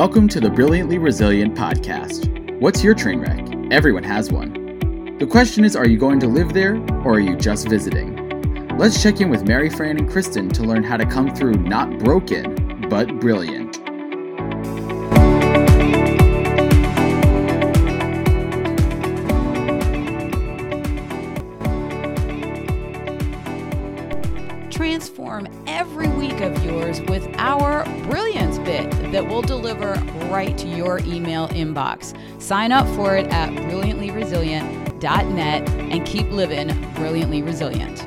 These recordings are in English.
Welcome to the Brilliantly Resilient podcast. What's your train wreck? Everyone has one. The question is are you going to live there or are you just visiting? Let's check in with Mary Fran and Kristen to learn how to come through not broken, but brilliant. Transform every week of yours with our Brilliance That will deliver right to your email inbox. Sign up for it at brilliantlyresilient.net and keep living brilliantly resilient.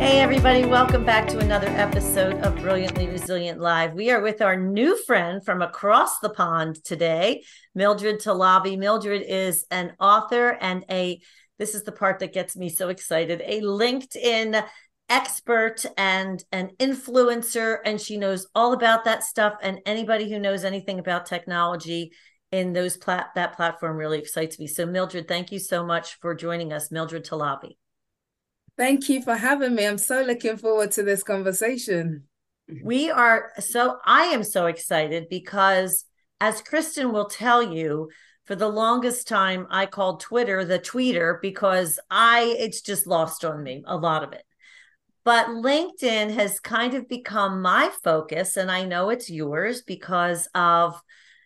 Hey, everybody, welcome back to another episode of Brilliantly Resilient Live. We are with our new friend from across the pond today, Mildred Talabi. Mildred is an author and a this is the part that gets me so excited a LinkedIn expert and an influencer, and she knows all about that stuff. And anybody who knows anything about technology in those plat- that platform really excites me. So, Mildred, thank you so much for joining us, Mildred Talabi. Thank you for having me. I'm so looking forward to this conversation. We are so, I am so excited because, as Kristen will tell you, for the longest time i called twitter the tweeter because i it's just lost on me a lot of it but linkedin has kind of become my focus and i know it's yours because of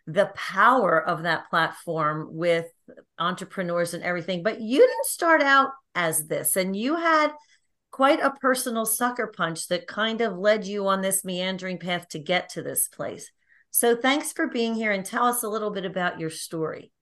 the power of that platform with entrepreneurs and everything but you didn't start out as this and you had quite a personal sucker punch that kind of led you on this meandering path to get to this place so thanks for being here and tell us a little bit about your story.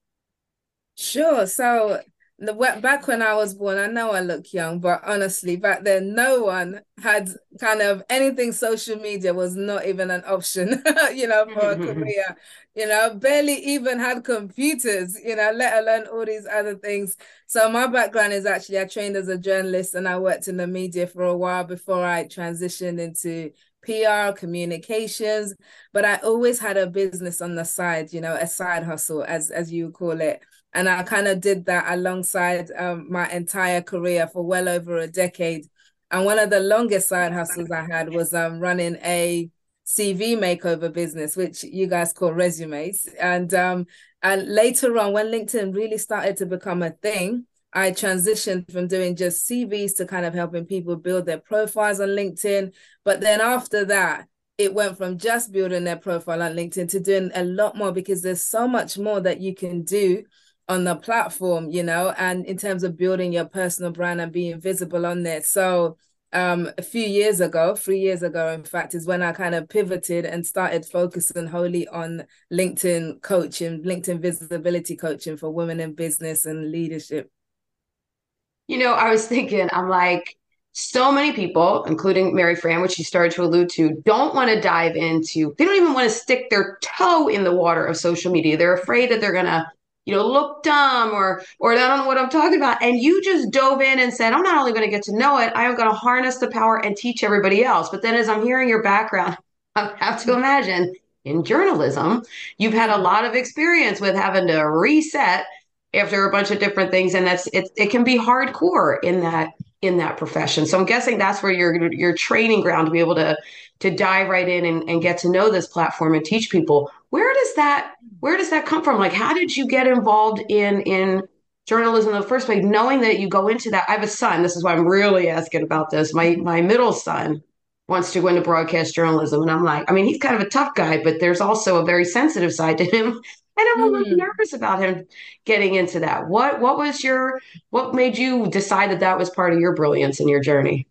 Sure. So the back when I was born, I know I look young, but honestly, back then, no one had kind of anything social media was not even an option, you know, for a career. You know, barely even had computers, you know, let alone all these other things. So my background is actually I trained as a journalist and I worked in the media for a while before I transitioned into PR, communications, but I always had a business on the side, you know, a side hustle, as as you call it. And I kind of did that alongside um, my entire career for well over a decade. And one of the longest side hustles I had was um, running a CV makeover business, which you guys call resumes. And um, and later on, when LinkedIn really started to become a thing, I transitioned from doing just CVs to kind of helping people build their profiles on LinkedIn. But then after that, it went from just building their profile on LinkedIn to doing a lot more because there's so much more that you can do on the platform, you know, and in terms of building your personal brand and being visible on there. So um a few years ago, three years ago, in fact, is when I kind of pivoted and started focusing wholly on LinkedIn coaching, LinkedIn visibility coaching for women in business and leadership. You know, I was thinking, I'm like, so many people, including Mary Fran, which she started to allude to, don't want to dive into, they don't even want to stick their toe in the water of social media. They're afraid that they're going to, you know, look dumb or, or I don't know what I'm talking about. And you just dove in and said, I'm not only going to get to know it, I am going to harness the power and teach everybody else. But then as I'm hearing your background, I have to imagine in journalism, you've had a lot of experience with having to reset after a bunch of different things and that's it, it can be hardcore in that in that profession so i'm guessing that's where your your training ground to be able to to dive right in and, and get to know this platform and teach people where does that where does that come from like how did you get involved in in journalism in the first place knowing that you go into that i have a son this is why i'm really asking about this my my middle son wants to go into broadcast journalism and i'm like i mean he's kind of a tough guy but there's also a very sensitive side to him and I'm a little mm. nervous about him getting into that. What what was your what made you decide that that was part of your brilliance in your journey?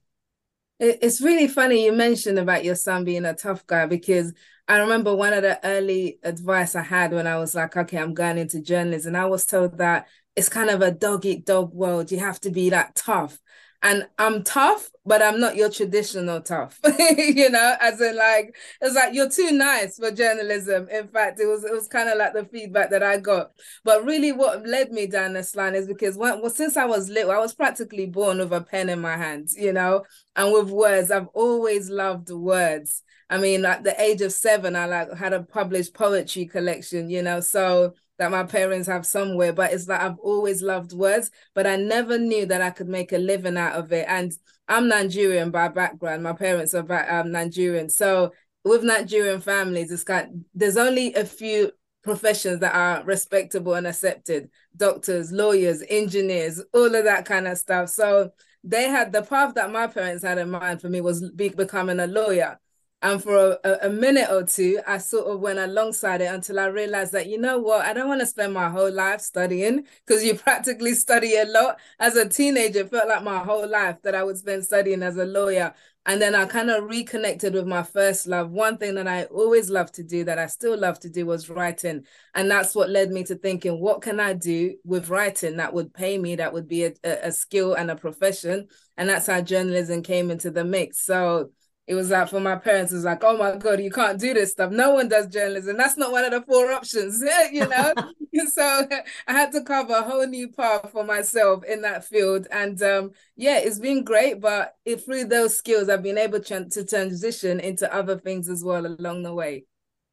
It's really funny you mentioned about your son being a tough guy because I remember one of the early advice I had when I was like, okay, I'm going into journalism. I was told that it's kind of a dog eat dog world. You have to be that tough and I'm tough, but I'm not your traditional tough. you know, as in like it's like you're too nice for journalism. In fact, it was it was kind of like the feedback that I got. But really, what led me down this line is because when well, since I was little, I was practically born with a pen in my hand. You know, and with words, I've always loved words. I mean, at the age of seven, I like had a published poetry collection. You know, so that my parents have somewhere, but it's like I've always loved words, but I never knew that I could make a living out of it. And I'm Nigerian by background. My parents are um, Nigerian. So with Nigerian families, it's got there's only a few professions that are respectable and accepted doctors lawyers engineers all of that kind of stuff so they had the path that my parents had in mind for me was be, becoming a lawyer and for a, a, minute or two, I sort of went alongside it until I realized that, you know what, I don't want to spend my whole life studying because you practically study a lot. As a teenager, it felt like my whole life that I would spend studying as a lawyer. And then I kind of reconnected with my first love. One thing that I always loved to do, that I still love to do, was writing. And that's what led me to thinking, what can I do with writing that would pay me, that would be a, a skill and a profession? And that's how journalism came into the mix. So, it was like for my parents, it was like, oh my God, you can't do this stuff. No one does journalism. That's not one of the four options, you know? so I had to cover a whole new path for myself in that field. And um, yeah, it's been great. But if through those skills, I've been able to, to transition into other things as well along the way.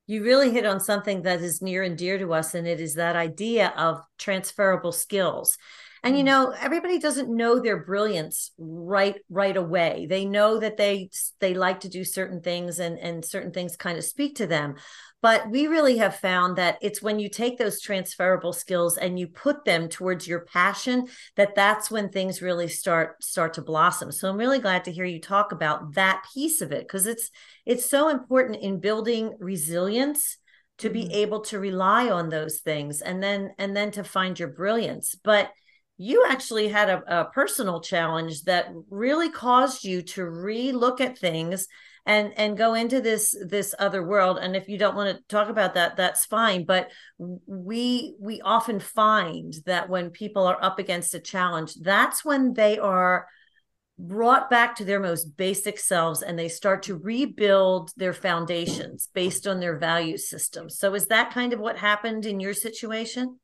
You really hit on something that is near and dear to us, and it is that idea of transferable skills and you mm. know everybody doesn't know their brilliance right right away they know that they they like to do certain things and and certain things kind of speak to them but we really have found that it's when you take those transferable skills and you put them towards your passion that that's when things really start start to blossom so i'm really glad to hear you talk about that piece of it because it's it's so important in building resilience to be mm-hmm. able to rely on those things and then and then to find your brilliance but you actually had a, a personal challenge that really caused you to re-look at things and and go into this this other world. And if you don't want to talk about that that's fine. But we we often find that when people are up against a challenge that's when they are brought back to their most basic selves and they start to rebuild their foundations based on their value system. So is that kind of what happened in your situation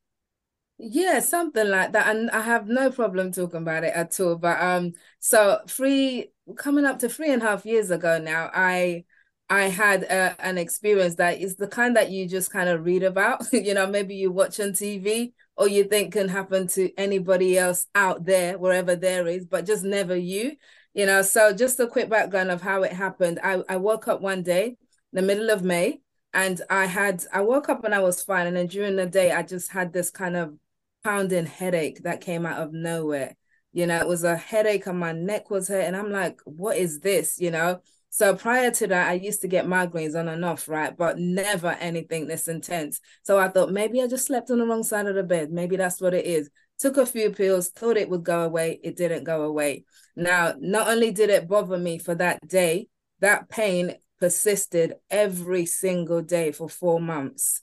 yeah, something like that. And I have no problem talking about it at all. But um, so three coming up to three and a half years ago now, I I had a, an experience that is the kind that you just kind of read about. you know, maybe you watch on TV or you think can happen to anybody else out there, wherever there is, but just never you. You know, so just a quick background of how it happened. I, I woke up one day, the middle of May, and I had I woke up and I was fine. And then during the day, I just had this kind of pounding headache that came out of nowhere. You know, it was a headache and my neck was hurt. And I'm like, what is this? You know? So prior to that, I used to get migraines on and off, right? But never anything this intense. So I thought maybe I just slept on the wrong side of the bed. Maybe that's what it is. Took a few pills, thought it would go away. It didn't go away. Now, not only did it bother me for that day, that pain persisted every single day for four months.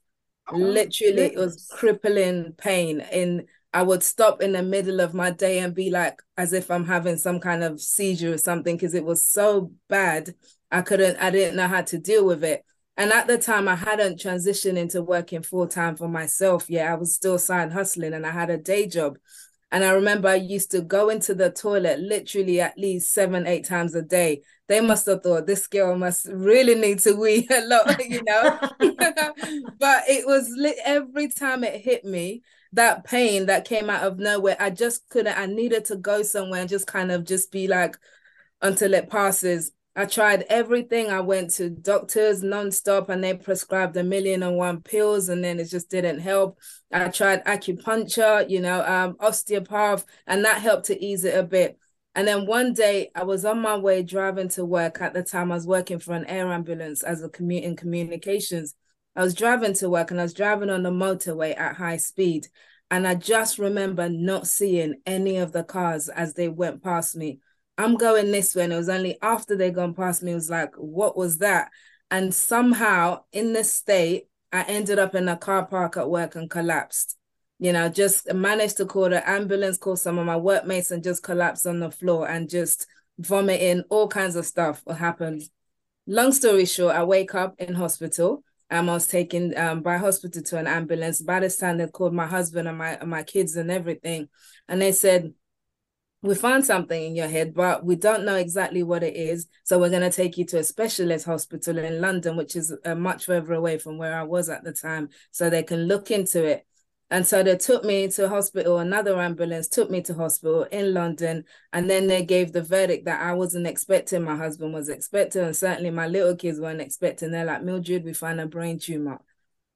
Oh, Literally, it was crippling pain. In I would stop in the middle of my day and be like, as if I'm having some kind of seizure or something, because it was so bad. I couldn't, I didn't know how to deal with it. And at the time, I hadn't transitioned into working full time for myself yet. I was still side hustling and I had a day job. And I remember I used to go into the toilet literally at least seven, eight times a day. They must have thought this girl must really need to wee a lot, you know. but it was lit every time it hit me, that pain that came out of nowhere. I just couldn't, I needed to go somewhere and just kind of just be like until it passes. I tried everything. I went to doctors nonstop and they prescribed a million and one pills and then it just didn't help. I tried acupuncture, you know, um, osteopath, and that helped to ease it a bit. And then one day I was on my way driving to work. At the time, I was working for an air ambulance as a commute in communications. I was driving to work and I was driving on the motorway at high speed. And I just remember not seeing any of the cars as they went past me. I'm going this way. And it was only after they gone past me, it was like, what was that? And somehow in this state, I ended up in a car park at work and collapsed. You know, just managed to call the ambulance, call some of my workmates, and just collapsed on the floor and just vomiting, all kinds of stuff happened. Long story short, I wake up in hospital. Um, I was taken um, by hospital to an ambulance. By this time, they called my husband and my and my kids and everything, and they said we found something in your head, but we don't know exactly what it is. So we're going to take you to a specialist hospital in London, which is uh, much further away from where I was at the time, so they can look into it. And so they took me to hospital, another ambulance took me to hospital in London. And then they gave the verdict that I wasn't expecting, my husband was expecting, and certainly my little kids weren't expecting. They're like, Mildred, we found a brain tumor.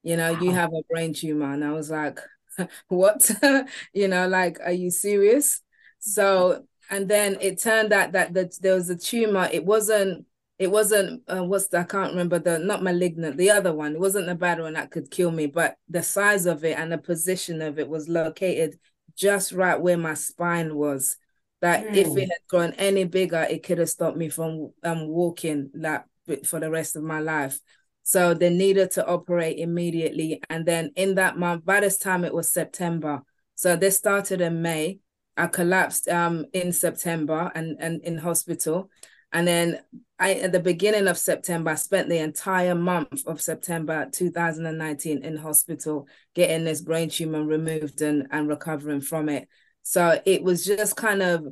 You know, wow. you have a brain tumor. And I was like, what? you know, like, are you serious? So, and then it turned out that, that there was a tumor. It wasn't it wasn't uh, what's the, I can't remember the not malignant the other one. It wasn't the bad one that could kill me but the size of it and the position of it was located just right where my spine was. That mm. if it had grown any bigger it could have stopped me from um walking like for the rest of my life. So they needed to operate immediately. And then in that month by this time it was September. So they started in May I collapsed um in September and and in hospital and then I at the beginning of September, I spent the entire month of September 2019 in hospital getting this brain tumor removed and, and recovering from it. So it was just kind of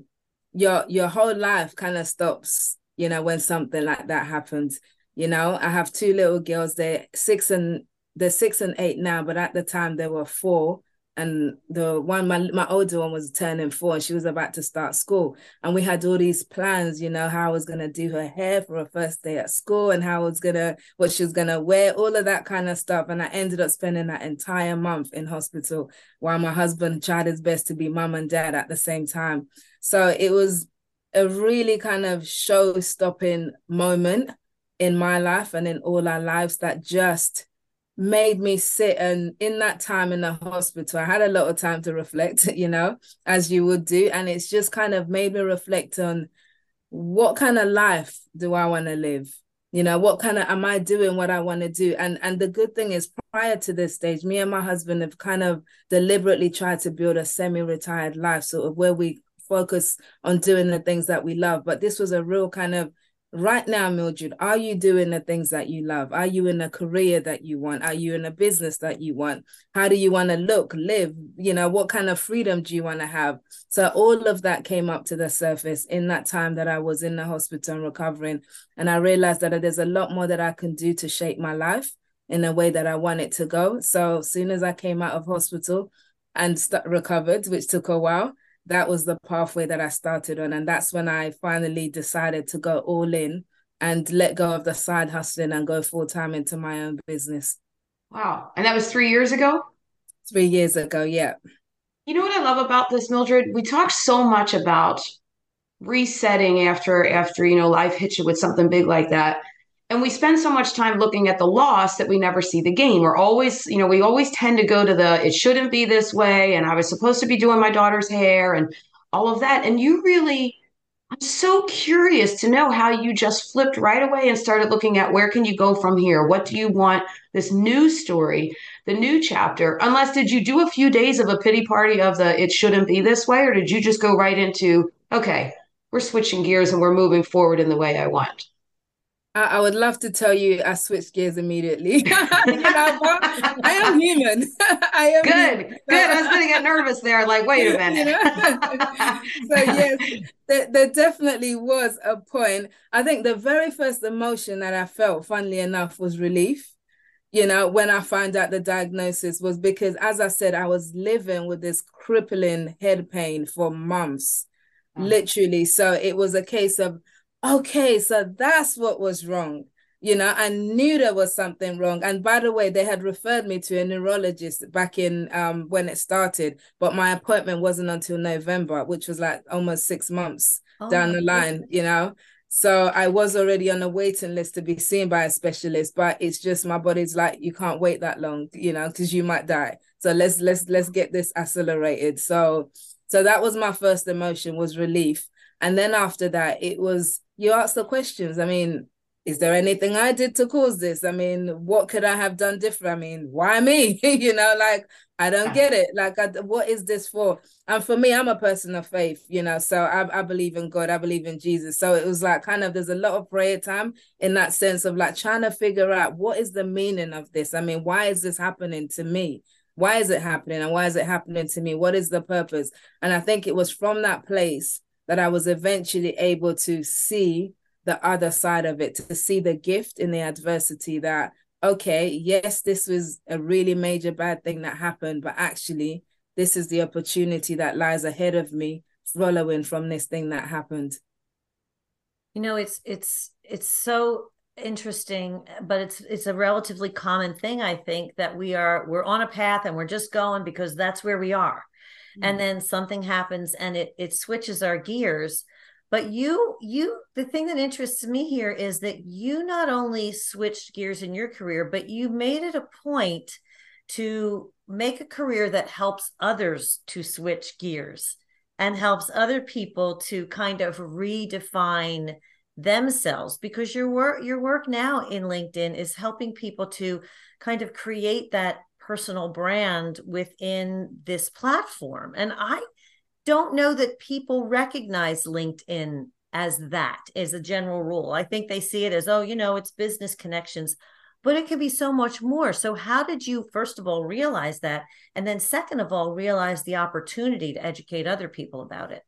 your your whole life kind of stops, you know, when something like that happens. You know, I have two little girls, they're six and they're six and eight now, but at the time they were four and the one my my older one was turning four and she was about to start school. And we had all these plans you know how I was going to do her hair for her first day at school and how I was going to what she was going to wear all of that kind of stuff. And I ended up spending that entire month in hospital while my husband tried his best to be mom and dad at the same time. So it was a really kind of show stopping moment in my life and in all our lives that just made me sit and in that time in the hospital i had a lot of time to reflect you know as you would do. And it's just kind of made me reflect on what kind of life do i want to live? You know what kind of am i doing what i want to do? And and the good thing is prior to this stage me and my husband have kind of deliberately tried to build a semi-retired life sort of where we focus on doing the things that we love. But this was a real kind of right now, Mildred, are you doing the things that you love? Are you in a career that you want? Are you in a business that you want? How do you want to look, live? You know, what kind of freedom do you want to have? So all of that came up to the surface in that time that I was in the hospital and recovering. And I realized that there's a lot more that I can do to shape my life in a way that I want it to go. So as soon as I came out of hospital and st- recovered, which took a while, that was the pathway that I started on. And that's when I finally decided to go all in and let go of the side hustling and go full time into my own business. Wow. And that was three years ago? Three years ago, yeah. You know what I love about this, Mildred? We talk so much about resetting after after you know life hits you with something big like that and we spend so much time looking at the loss that we never see the gain. We're always you know we always tend to go to the it shouldn't be this way and i was supposed to be doing my daughter's hair and all of that. And you really i'm so curious to know how you just flipped right away and started looking at where can you go from here? What do you want this new story the new chapter? Unless did you do a few days of a pity party of the it shouldn't be this way or did you just go right into okay we're switching gears and we're moving forward in the way i want I, I would love to tell you I switched gears immediately. you know, I am human. I am good. Human. Good. I was going to get nervous there. Like, wait a minute. you know? so yes, there, there definitely was a point. I think the very first emotion that I felt, funnily enough, was relief you know, when I found out the diagnosis was because, as I said, I was living with this crippling head pain for months, mm. literally. So it was a case of okay, so that's what was wrong. You know, I knew there was something wrong. And by the way, they had referred me to a neurologist back in um, when it started, but my appointment wasn't until November, which was like almost six months oh, down the line, you know. So I was already on a waiting list to be seen by a specialist, but it's just my body's like, you can't wait that long, you know, because you might die. So let's let's let's get this accelerated. So so that was my first emotion was relief. And then after that, it was you ask the questions. I mean, is there anything I did to cause this? I mean, what could I have done different? I mean, why me? you know, like I don't get it. Like, I, what is this for? And for me, I'm a person of faith, you know, so I, I believe in God, I believe in Jesus. So it was like kind of there's a lot of prayer time in that sense of like trying to figure out what is the meaning of this? I mean, why is this happening to me? Why is it happening? And why is it happening to me? What is the purpose? And I think it was from that place that I was eventually able to see the other side of it, to see the gift in the adversity that okay, yes, this was a really major bad thing that happened, but actually, this is the opportunity that lies ahead of me following from this thing that happened. You know, it's it's it's so interesting but it's it's a relatively common thing i think that we are we're on a path and we're just going because that's where we are mm-hmm. and then something happens and it it switches our gears but you you the thing that interests me here is that you not only switched gears in your career but you made it a point to make a career that helps others to switch gears and helps other people to kind of redefine themselves because your work your work now in LinkedIn is helping people to kind of create that personal brand within this platform and I don't know that people recognize LinkedIn as that as a general rule. I think they see it as oh, you know, it's business connections, but it can be so much more. So how did you first of all realize that and then second of all realize the opportunity to educate other people about it?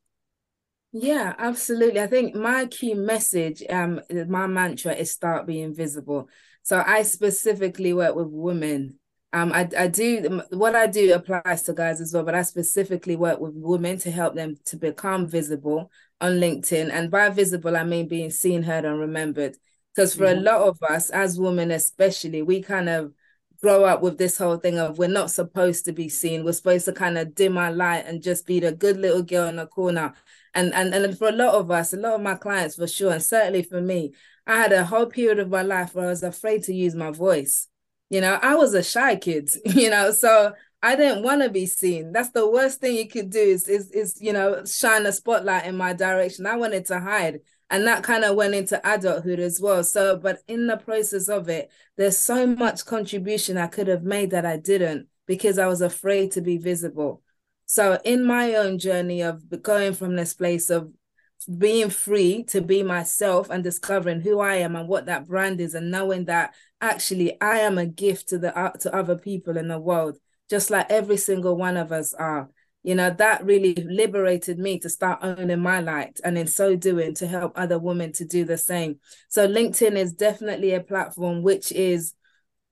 Yeah, absolutely. I think my key message, um, my mantra is start being visible. So I specifically work with women. Um, I, I do what I do applies to guys as well, but I specifically work with women to help them to become visible on LinkedIn. And by visible, I mean being seen, heard, and remembered. Because for mm-hmm. a lot of us, as women especially, we kind of grow up with this whole thing of we're not supposed to be seen. We're supposed to kind of dim our light and just be the good little girl in the corner and and and for a lot of us, a lot of my clients for sure, and certainly for me, I had a whole period of my life where I was afraid to use my voice. You know, I was a shy kid, you know, so I didn't want to be seen. That's the worst thing you could do is, is is you know shine a spotlight in my direction. I wanted to hide, and that kind of went into adulthood as well. So, but in the process of it, there's so much contribution I could have made that I didn't because I was afraid to be visible. So in my own journey of going from this place of being free to be myself and discovering who I am and what that brand is and knowing that actually I am a gift to the uh, to other people in the world just like every single one of us are. You know that really liberated me to start owning my light and in so doing to help other women to do the same. So linkedin is definitely a platform which is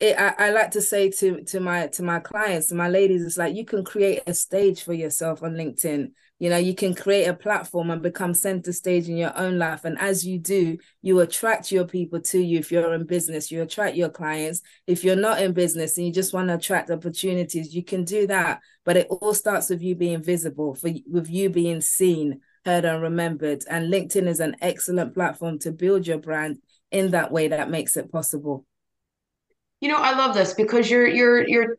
it, I, I like to say to to my to my clients to my ladies it's like you can create a stage for yourself on linkedin you know you can create a platform and become center stage in your own life. And as you do you attract your people to you if you're in business. You attract your clients. If you're not in business and you just want to attract opportunities you can do that. But it all starts with you being visible for with you being seen heard and remembered. And linkedin is an excellent platform to build your brand in that way that makes it possible. You know, I love this because you're you're you're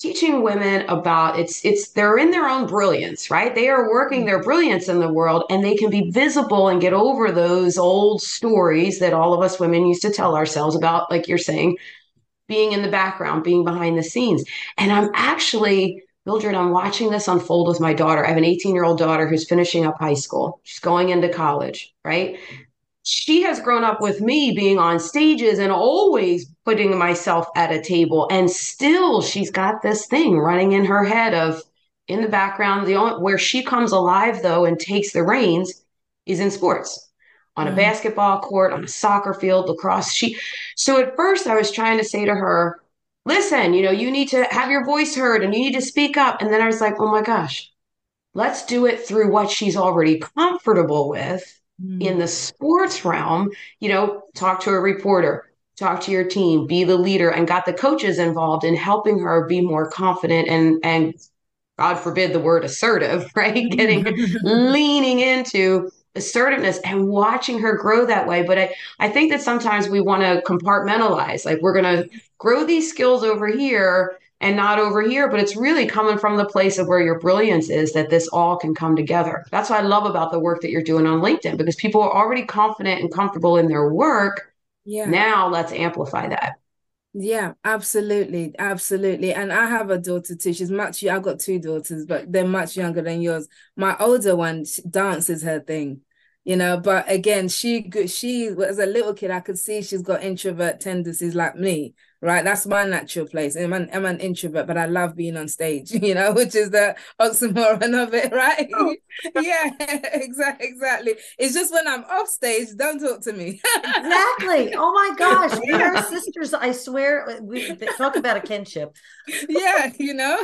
teaching women about it's it's they're in their own brilliance, right? They are working their brilliance in the world and they can be visible and get over those old stories that all of us women used to tell ourselves about like you're saying being in the background, being behind the scenes. And I'm actually Mildred, I'm watching this unfold with my daughter. I have an 18 year old daughter who's finishing up high school. She's going into college, right? She has grown up with me being on stages and always putting myself at a table and still she's got this thing running in her head of in the background the only where she comes alive though and takes the reins is in sports. On a mm-hmm. basketball court on a soccer field lacrosse. She so at first i was trying to say to her listen you know you need to have your voice heard and you need to speak up. And then i was like oh my gosh let's do it through what she's already comfortable with in the sports realm, you know, talk to a reporter, talk to your team, be the leader, and got the coaches involved in helping her be more confident and and God forbid the word assertive, right? Getting leaning into assertiveness and watching her grow that way. But I, I think that sometimes we want to compartmentalize, like we're gonna grow these skills over here and not over here. But it's really coming from the place of where your brilliance is that this all can come together. That's what I love about the work that you're doing on LinkedIn because people are already confident and comfortable in their work. Yeah. Now let's amplify that. Yeah, absolutely. Absolutely. And I have a daughter too. She's much, I've got two daughters, but they're much younger than yours. My older one, dance is her thing you know but again she she as a little kid i could see she's got introvert tendencies like me right? That's my natural place. I'm an, I'm an introvert, but I love being on stage, you know, which is the oxymoron of it, right? Oh. yeah, exactly, exactly. It's just when I'm off stage, don't talk to me. exactly. Oh my gosh, we are sisters. I swear. We talk about a kinship. yeah, you know.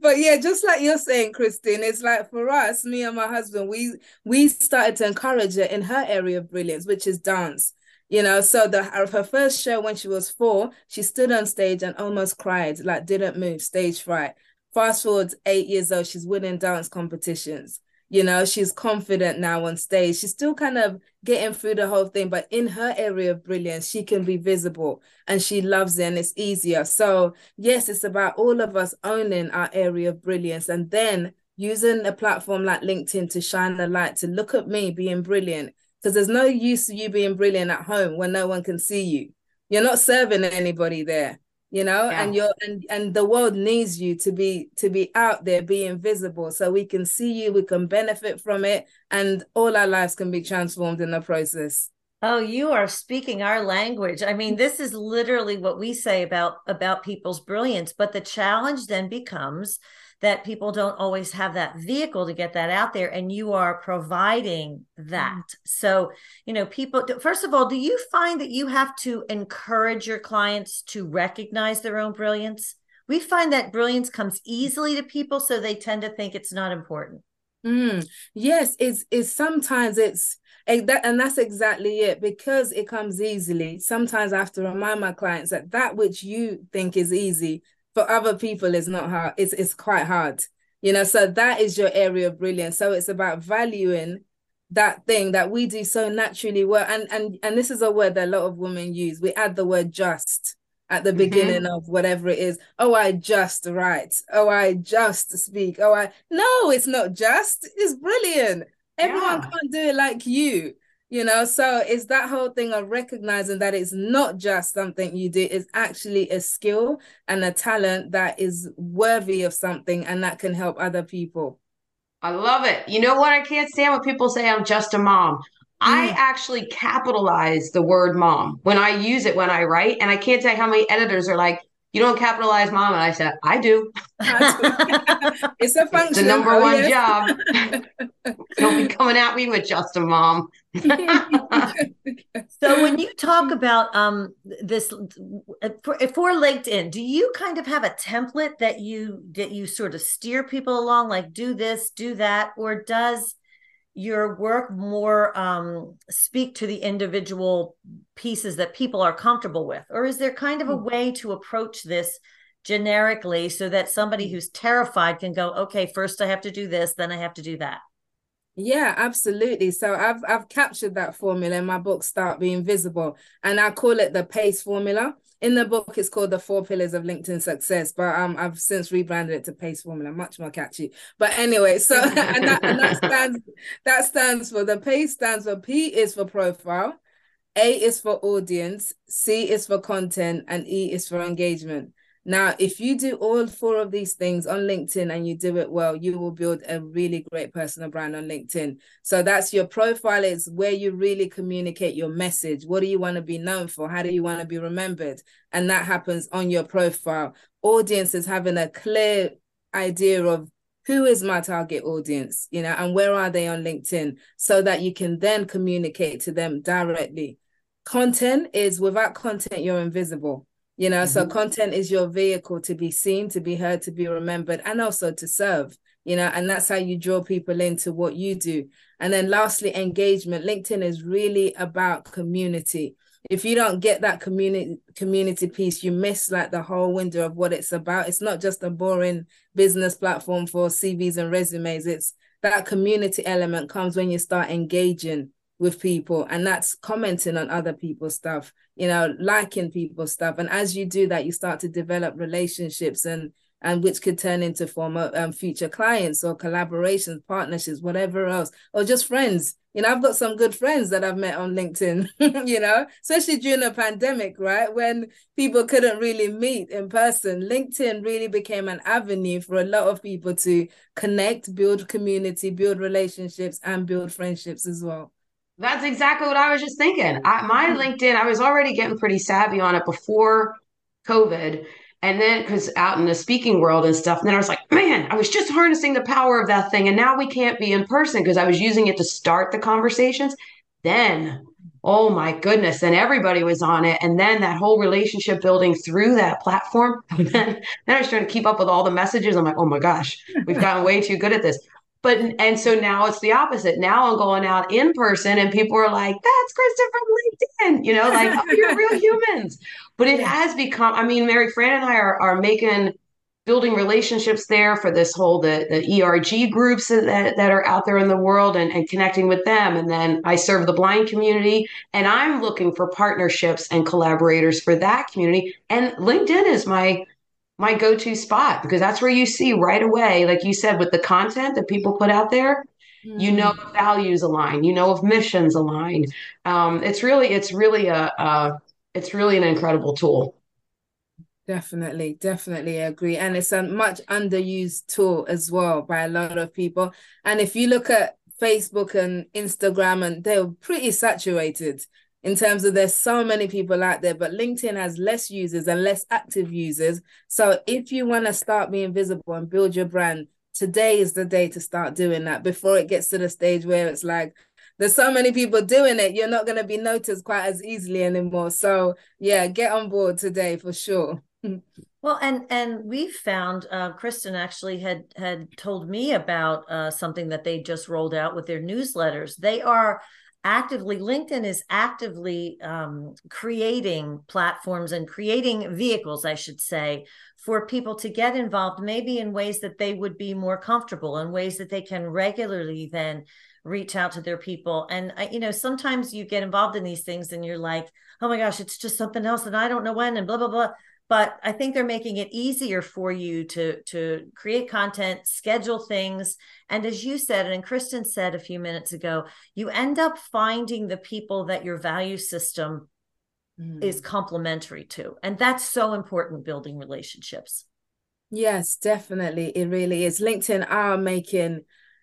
but yeah, just like you're saying, Kristen, it's like for us, me and my husband, we we started to encourage her in her area of brilliance, which is dance you know so the her first show when she was four she stood on stage and almost cried like didn't move stage fright. Fast forward eight years old she's winning dance competitions. You know she's confident now on stage. She's still kind of getting through the whole thing but in her area of brilliance she can be visible and she loves it and it's easier. So yes it's about all of us owning our area of brilliance and then using a platform like linkedin to shine the light to look at me being brilliant because there's no use you being brilliant at home when no one can see you. You're not serving anybody there, you know, yeah. and you're and and the world needs you to be to be out there, being visible, so we can see you, we can benefit from it, and all our lives can be transformed in the process. Oh, you are speaking our language. I mean, this is literally what we say about about people's brilliance, but the challenge then becomes that people don't always have that vehicle to get that out there and you are providing that. Mm. so you know people first of all do you find that you have to encourage your clients to recognize their own brilliance? We find that brilliance comes easily to people so they tend to think it's not important. Mm, yes it's it's sometimes it's and that's exactly it because it comes easily. Sometimes i have to remind my clients that that which you think is easy for other people it's not hard it's it's quite hard you know so that is your area of brilliance. So it's about valuing that thing that we do so naturally well. And and and this is a word that a lot of women use. We add the word just at the mm-hmm. beginning of whatever it is. Oh i just write. Oh i just speak. Oh i no it's not just it's brilliant. Everyone yeah. can't do it like you you know so it's that whole thing of recognizing that it's not just something you do it's actually a skill and a talent that is worthy of something and that can help other people i love it you know what i can't stand when people say i'm just a mom I mm. actually capitalize the word mom when I use it when I write. And I can't tell you how many editors are like, you don't capitalize mom. And I said, I do. it's a function. It's the number oh, one yes. job. don't be coming at me with just a mom. So when you talk about um this for, for LinkedIn, do you kind of have a template that you that you sort of steer people along, like do this, do that, or does your work more um, speak to the individual pieces that people are comfortable with or is there kind of a hmm. way to approach this generically so that somebody hmm. who's terrified can go okay first i have to do this then i have to do that yeah, absolutely. So I've I've captured that formula in my book Start Being Visible and I call it the PACE formula. In the book it's called the four pillars of LinkedIn success, but um I've since rebranded it to PACE formula, much more catchy. But anyway, so and that, and that stands that stands for the PACE stands for P is for profile, A is for audience, C is for content and E is for engagement. Now, if you do all four of these things on LinkedIn and you do it well, you will build a really great personal brand on LinkedIn. So that's your profile, is where you really communicate your message. What do you want to be known for? How do you want to be remembered? And that happens on your profile. Audience is having a clear idea of who is my target audience, you know, and where are they on LinkedIn so that you can then communicate to them directly. Content is without content, you're invisible you know mm-hmm. so content is your vehicle to be seen to be heard to be remembered and also to serve you know and that's how you draw people into what you do. And then lastly engagement. Linkedin is really about community. If you don't get that community community piece you miss like the whole window of what it's about. It's not just a boring business platform for cvs and resumes. It's that community element comes when you start engaging with people and that's commenting on other people's stuff you know liking people's stuff. And as you do that you start to develop relationships and and which could turn into former um, future clients or collaborations partnerships whatever else or just friends. You know i've got some good friends that i've met on linkedin you know especially during a pandemic right? When people couldn't really meet in person. Linkedin really became an avenue for a lot of people to connect build community build relationships and build friendships as well that's exactly what I was just thinking. I, my mm-hmm. LinkedIn, I was already getting pretty savvy on it before COVID. And then, because out in the speaking world and stuff, and then I was like, man, I was just harnessing the power of that thing. And now we can't be in person because I was using it to start the conversations. Then, oh my goodness, then everybody was on it. And then that whole relationship building through that platform. And then, then I was trying to keep up with all the messages. I'm like, oh my gosh, we've gotten way too good at this. But and so now it's the opposite. Now I'm going out in person and people are like, that's Kristen from LinkedIn, you know, like, oh, you're real humans. But it has become, I mean, Mary Fran and I are are making building relationships there for this whole the, the ERG groups that, that are out there in the world and, and connecting with them. And then I serve the blind community and I'm looking for partnerships and collaborators for that community. And LinkedIn is my my go-to spot because that's where you see right away, like you said, with the content that people put out there, mm-hmm. you know if values align, you know if missions align. Um, it's really, it's really a, a, it's really an incredible tool. Definitely, definitely agree. And it's a much underused tool as well by a lot of people. And if you look at Facebook and Instagram, and they're pretty saturated in terms of there's so many people out there, but LinkedIn has less users and less active users. So if you want to start being visible and build your brand, today is the day to start doing that before it gets to the stage where it's like, there's so many people doing it, you're not going to be noticed quite as easily anymore. So yeah, get on board today for sure. Well, and and we found uh, Kristen actually had had told me about uh, something that they just rolled out with their newsletters. They are actively linkedin is actively um, creating platforms and creating vehicles i should say for people to get involved maybe in ways that they would be more comfortable in ways that they can regularly then reach out to their people. And you know sometimes you get involved in these things and you're like oh my gosh it's just something else and i don't know when and blah blah blah but i think they're making it easier for you to to create content schedule things and as you said and kristen said a few minutes ago you end up finding the people that your value system mm. is complementary to and that's so important building relationships yes definitely it really is linkedin are making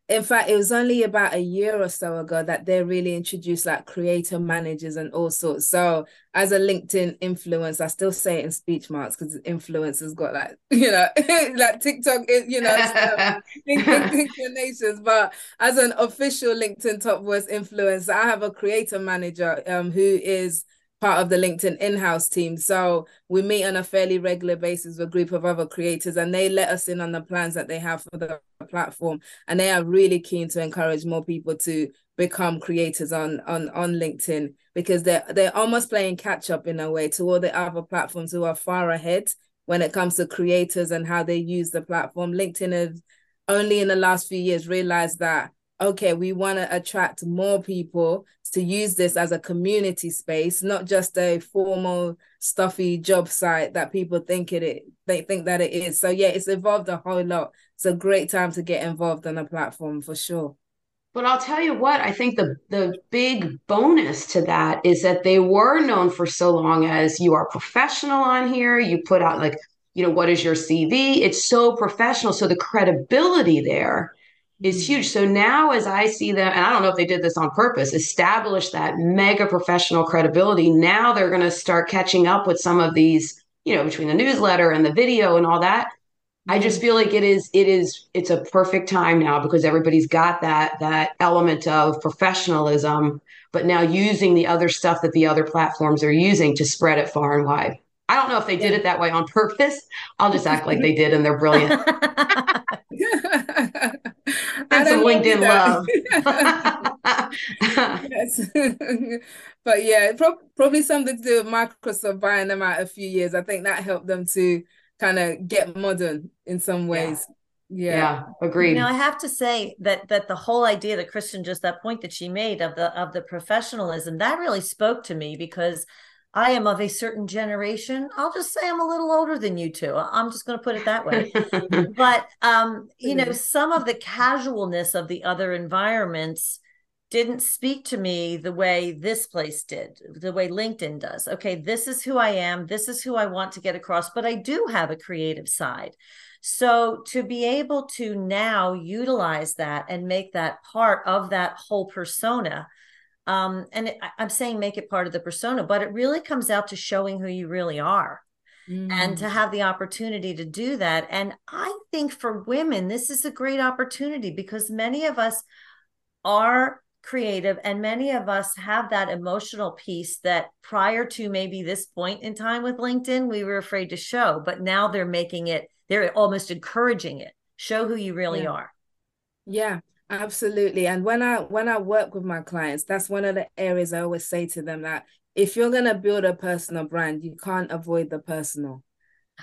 in fact, it was only about a year or so ago that they really introduced like creator managers and all sorts. So, as a LinkedIn influence, I still say it in speech marks because influence has got like, you know, like TikTok, you know, inclinations. But as an official LinkedIn top voice influencer, I have a creator manager um, who is part of the LinkedIn in-house team. So we meet on a fairly regular basis with a group of other creators and they let us in on the plans that they have for the platform. And they are really keen to encourage more people to become creators on on on LinkedIn because they're they're almost playing catch up in a way to all the other platforms who are far ahead when it comes to creators and how they use the platform. LinkedIn has only in the last few years realized that okay, we want to attract more people to use this as a community space, not just a formal, stuffy job site that people think it they think that it is. So yeah, it's evolved a whole lot. It's a great time to get involved on a platform for sure. But I'll tell you what, I think the the big bonus to that is that they were known for so long as you are professional on here. You put out like, you know, what is your CV? It's so professional. So the credibility there is mm-hmm. huge. So now, as I see them, and I don't know if they did this on purpose, establish that mega professional credibility. Now they're going to start catching up with some of these, you know, between the newsletter and the video and all that. I just mm-hmm. feel like it is, it is, it's a perfect time now because everybody's got that that element of professionalism, but now using the other stuff that the other platforms are using to spread it far and wide. I don't know if they did it that way on purpose. I'll just act like they did and they're brilliant. and some LinkedIn love. yes. but yeah, pro- probably something to do with Microsoft buying them out a few years. I think that helped them to kind of get modern in some ways. Yeah. yeah. yeah, agreed. Now I have to say that that the whole idea that Kristen just that point that she made of the of the professionalism that really spoke to me because I am of a certain generation. I'll just say I'm a little older than you two. I'm just going to put it that way. but um, you know, some of the casualness of the other environments didn't speak to me the way this place did, the way LinkedIn does. Okay, this is who I am. This is who I want to get across, but I do have a creative side. So to be able to now utilize that and make that part of that whole persona um, and it, i'm saying make it part of the persona but it really comes out to showing who you really are mm. and to mm. have the opportunity to do that. And I think for women, this is a great opportunity because many of us are creative and many of us have that emotional piece that prior to maybe this point in time with LinkedIn, we were afraid to show, but now they're making it, they're almost encouraging it. Show who you really yeah. are. Yeah. Absolutely. And when I when I work with my clients, that's one of the areas I always say to them that if you're gonna build a personal brand, you can't avoid the personal.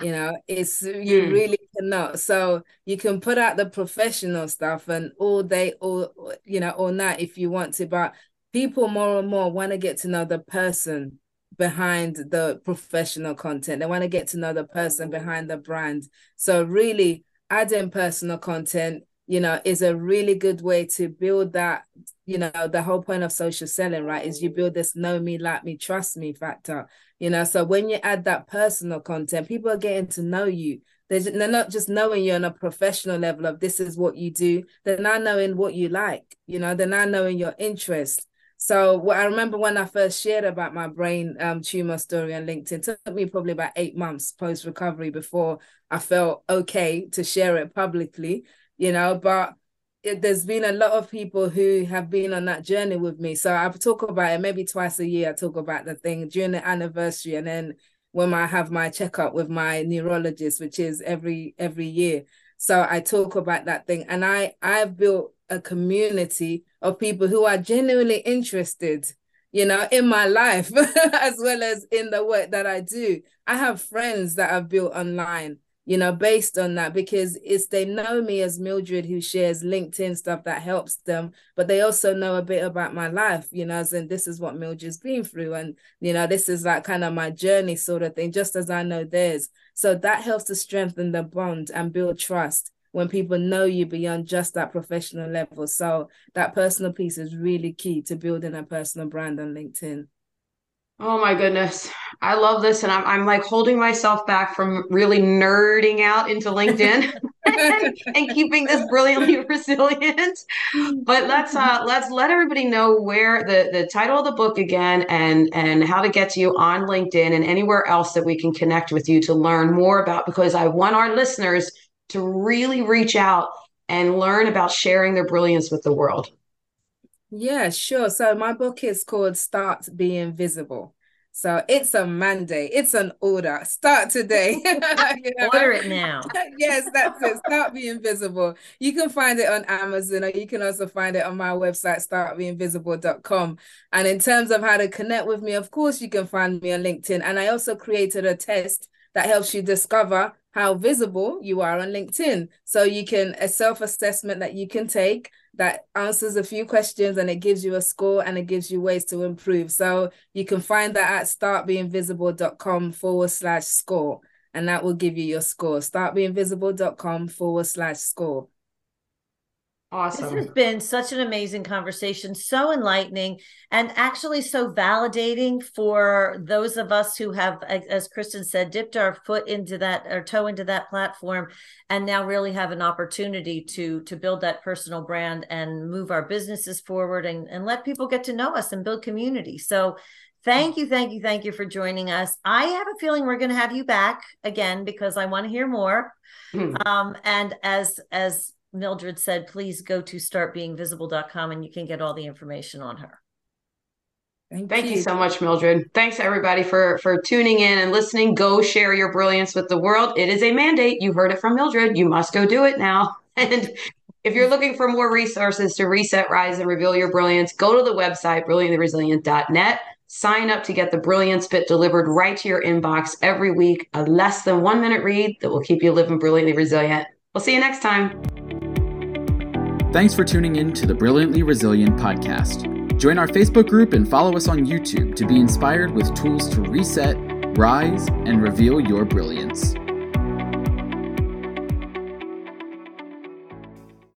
You know, it's you mm. really cannot. So you can put out the professional stuff and all day, all you know, all night if you want to, but people more and more want to get to know the person behind the professional content. They want to get to know the person behind the brand. So really adding personal content you know, is a really good way to build that, you know, the whole point of social selling, right? Is you build this know me, like me, trust me factor. You know, so when you add that personal content, people are getting to know you. They're, not just knowing you on a professional level of this is what you do. They're now knowing what you like, you know, they're now knowing your interest. So what I remember when I first shared about my brain um, tumor story on LinkedIn, took me probably about eight months post recovery before I felt okay to share it publicly you know, but it, there's been a lot of people who have been on that journey with me. So I talk about it maybe twice a year. I talk about the thing during the anniversary, and then when I have my checkup with my neurologist, which is every every year. So I talk about that thing, and I I've built a community of people who are genuinely interested you know, in my life as well as in the work that I do. I have friends that I've built online you know, based on that, because it's they know me as Mildred who shares LinkedIn stuff that helps them, but they also know a bit about my life, you know, and this is what Mildred's been through. And, you know, this is like kind of my journey sort of thing, just as I know theirs. So that helps to strengthen the bond and build trust when people know you beyond just that professional level. So that personal piece is really key to building a personal brand on LinkedIn. Oh my goodness. I love this. And I'm, I'm like holding myself back from really nerding out into LinkedIn and, and, keeping this brilliantly resilient. But let's uh let's let everybody know where the, the title of the book again and and how to get to you on LinkedIn and anywhere else that we can connect with you to learn more about because I want our listeners to really reach out and learn about sharing their brilliance with the world. Yeah, sure. So my book is called Start Being Visible. So it's a mandate, it's an order. Start today. you know? Order it now. yes, that's it. Start Being Visible. You can find it on Amazon or you can also find it on my website, startbeingvisible.com. And in terms of how to connect with me, of course, you can find me on LinkedIn. And I also created a test that helps you discover how visible you are on LinkedIn. So you can a self-assessment that you can take that answers a few questions and it gives you a score and it gives you ways to improve. So you can find that at startbeingvisible.com forward slash score. And that will give you your score. Startbeingvisible.com forward slash score. Awesome. This has been such an amazing conversation, so enlightening, and actually so validating for those of us who have, as Kristen said, dipped our foot into that or toe into that platform, and now really have an opportunity to to build that personal brand and move our businesses forward and, and let people get to know us and build community. So thank you, thank you, thank you for joining us. I have a feeling we're going to have you back again because I want to hear more. Mm. Um, and as as Mildred said, please go to startbeingvisible.com and you can get all the information on her. Thank, Thank you. you. so much, Mildred. Thanks everybody for for tuning in and listening. Go share your brilliance with the world. It is a mandate. You heard it from Mildred. You must go do it now. And if you're looking for more resources to reset, rise, and reveal your brilliance, go to the website brilliantlyresilient.net. Sign up to get the Brilliance Bit delivered right to your inbox every week. A less than one minute read that will keep you living brilliantly resilient. We'll see you next time. Thanks for tuning in to the Brilliantly Resilient podcast. Join our Facebook group and follow us on YouTube to be inspired with tools to reset, rise, and reveal your brilliance.